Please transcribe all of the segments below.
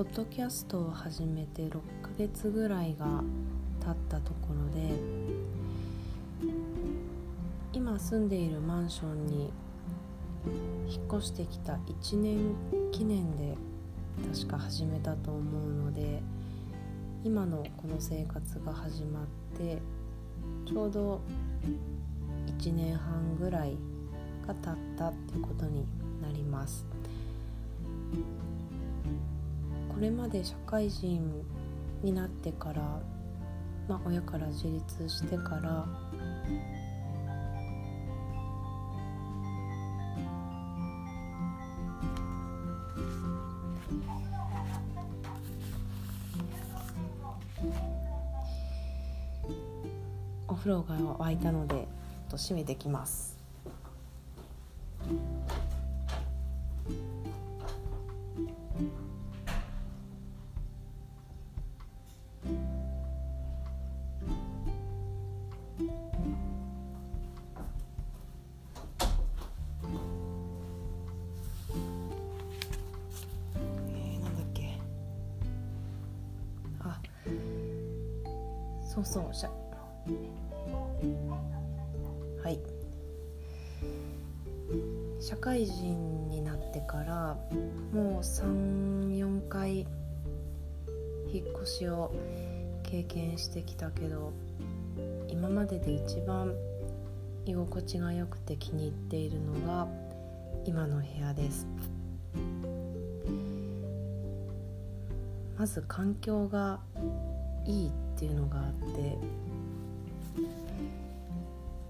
ポッドキャストを始めて6ヶ月ぐらいが経ったところで今住んでいるマンションに引っ越してきた1年記念で確か始めたと思うので今のこの生活が始まってちょうど1年半ぐらいが経ったってことになります。これまで社会人になってから、まあ、親から自立してからお風呂が沸いたので閉めてきます。そうそうしゃはい。社会人になってからもう34回引っ越しを経験してきたけど今までで一番居心地が良くて気に入っているのが今の部屋です。まず環境がいいっていうのがあって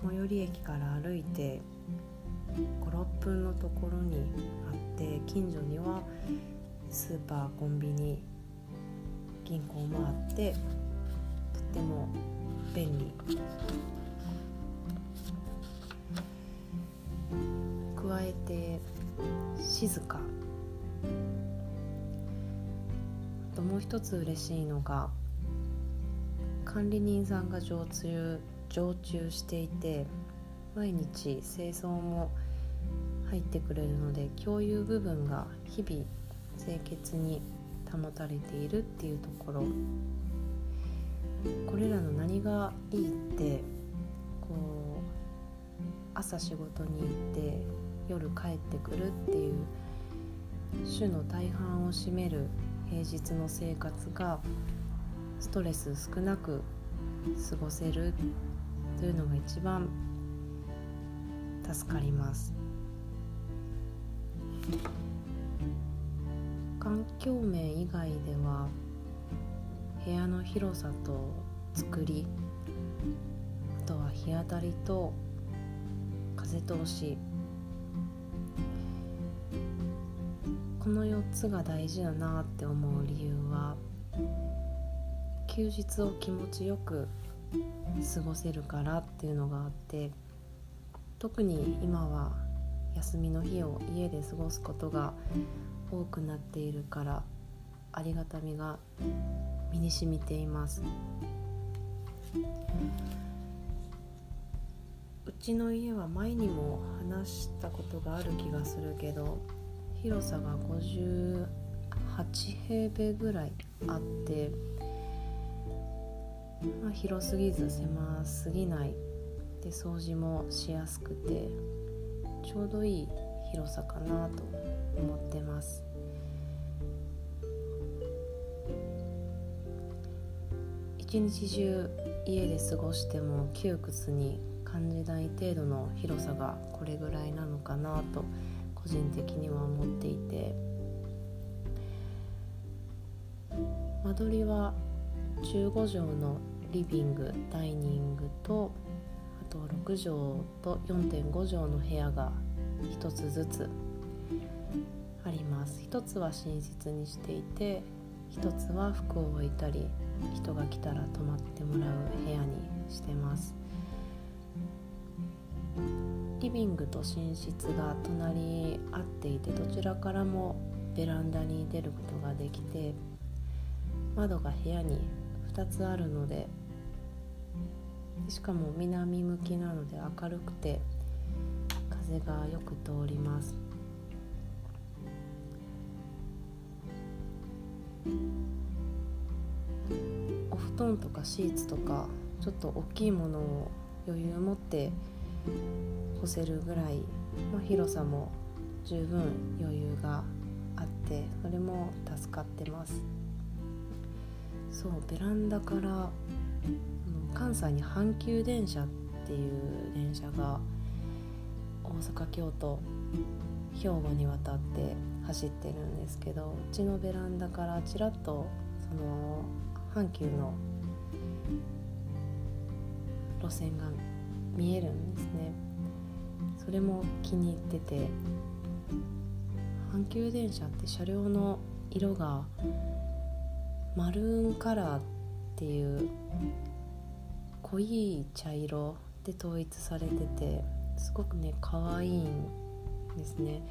最寄り駅から歩いて56分のところにあって近所にはスーパーコンビニ銀行もあってとっても便利。加えて静か。あともう一つ嬉しいのが管理人さんが常駐常駐していて毎日清掃も入ってくれるので共有部分が日々清潔に保たれているっていうところ。これらの何がいいってこう朝仕事に行って夜帰ってくるっていう週の大半を占める平日の生活がストレス少なく過ごせるというのが一番助かります。環境面以外では部屋の広さと作りあとは日当たりと風通し。この4つが大事だなって思う理由は休日を気持ちよく過ごせるからっていうのがあって特に今は休みの日を家で過ごすことが多くなっているからありがたみが身に染みています。うちの家は前にも話したことがある気がするけど広さが58平米ぐらいあってまあ、広すぎず狭すぎないで掃除もしやすくてちょうどいい広さかなと思ってます。一日中家で過ごしても窮屈に感じない程度の広さがこれぐらいなのかなと個人的には思っていて間取りは15畳のリビングダイニングとあと6畳と4.5畳の部屋が1つずつあります。1つは寝室にしていて1つは服を置いたり人が来たら泊まってもらう部屋にしてます。リビングと寝室が隣り合っていてどちらからもベランダに出ることができて窓が部屋に2つあるのでしかも南向きなので明るくて風がよく通ります。お布団とかシーツとかちょっと大きいものを余裕を持って干せるぐらいの広さも十分余裕があってそれも助かってます。そうベランダから関西に阪急電車っていう電車が大阪京都兵庫にわたって走ってるんですけどうちのベランダからちらっとその阪急の路線が見えるんですね。それも気に入ってて阪急電車って車両の色がマルーンカラーっていう濃い茶色で統一されててすごくね可愛いんですね。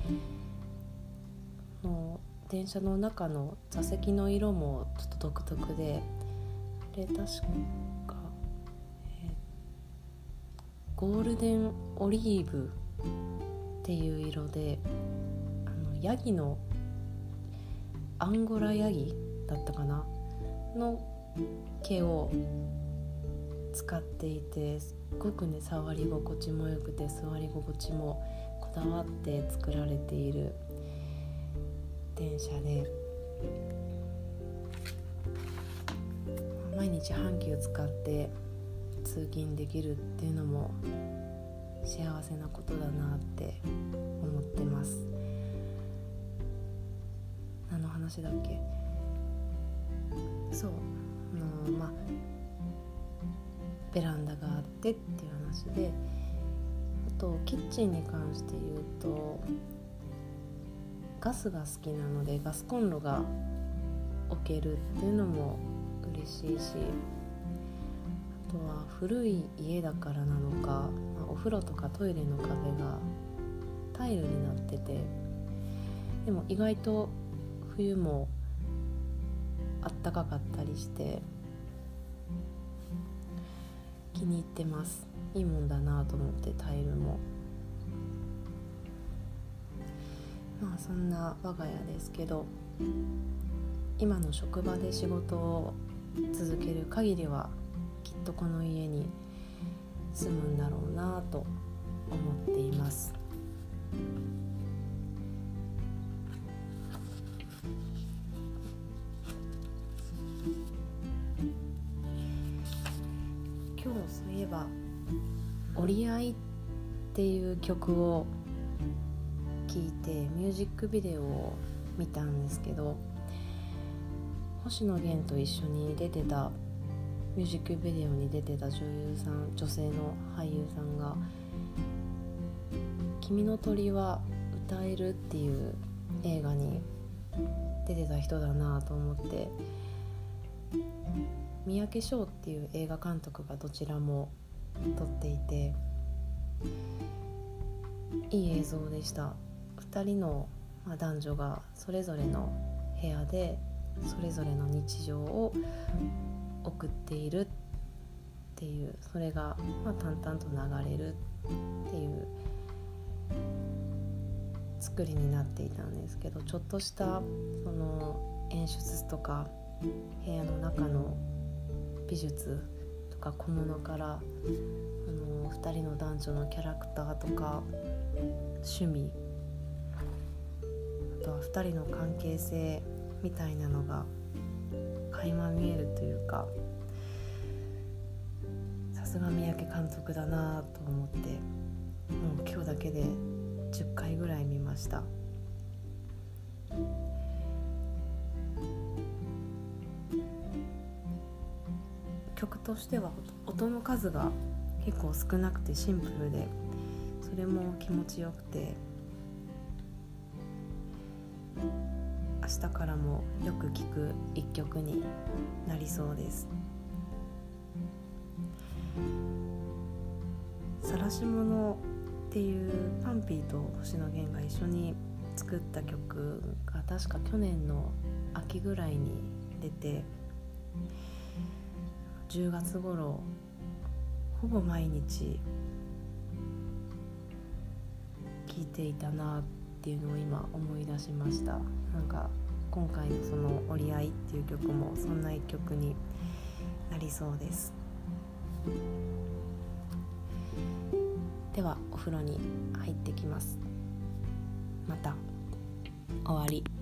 の電車の中の座席の色もちょっと独特であれ確か、えー、ゴールデンオリーブっていう色であのヤギのアンゴラヤギだったかな？の毛を使っていてすごくね触り心地も良くて座り心地もこだわって作られている電車で。毎日阪急使って通勤できるっていうのも幸せなことだなって思ってます。何の話だっけ？そうあのまあベランダがあってっていう話であとキッチンに関して言うとガスが好きなのでガスコンロが置けるっていうのも嬉しいしあとは古い家だからなのか、まあ、お風呂とかトイレの壁がタイルになっててでも意外と冬もあったかかったりして気に入ってますいいもんだなと思ってタイルもまあそんな我が家ですけど今の職場で仕事を続ける限りはきっとこの家に住むんだろうなと思っています。いえば「折り合い」っていう曲を聴いてミュージックビデオを見たんですけど星野源と一緒に出てたミュージックビデオに出てた女優さん女性の俳優さんが「君の鳥は歌える」っていう映画に出てた人だなと思って三宅翔っていう映画監督がどちらも撮っていていい映像でした。2人の男女がそれぞれの部屋でそれぞれの日常を送っているっていうそれが、まあ、淡々と流れるっていう作りになっていたんですけどちょっとしたその演出とか部屋の中の美術とか小物からあの2人の男女のキャラクターとか趣味あとは2人の関係性みたいなのが垣間見えるというかさすが三宅監督だなと思ってもう今日だけで10回ぐらい見ました。曲としては音の数が結構少なくてシンプルでそれも気持ちよくて明日からもよく聴く一曲になりそうです「晒し者」っていうパンピーと星野源が一緒に作った曲が確か去年の秋ぐらいに出て10月頃ほぼ毎日聴いていたなっていうのを今思い出しました。なんか今回のその「折り合い」っていう曲もそんな一曲になりそうです。ではお風呂に入ってきます。また終わり。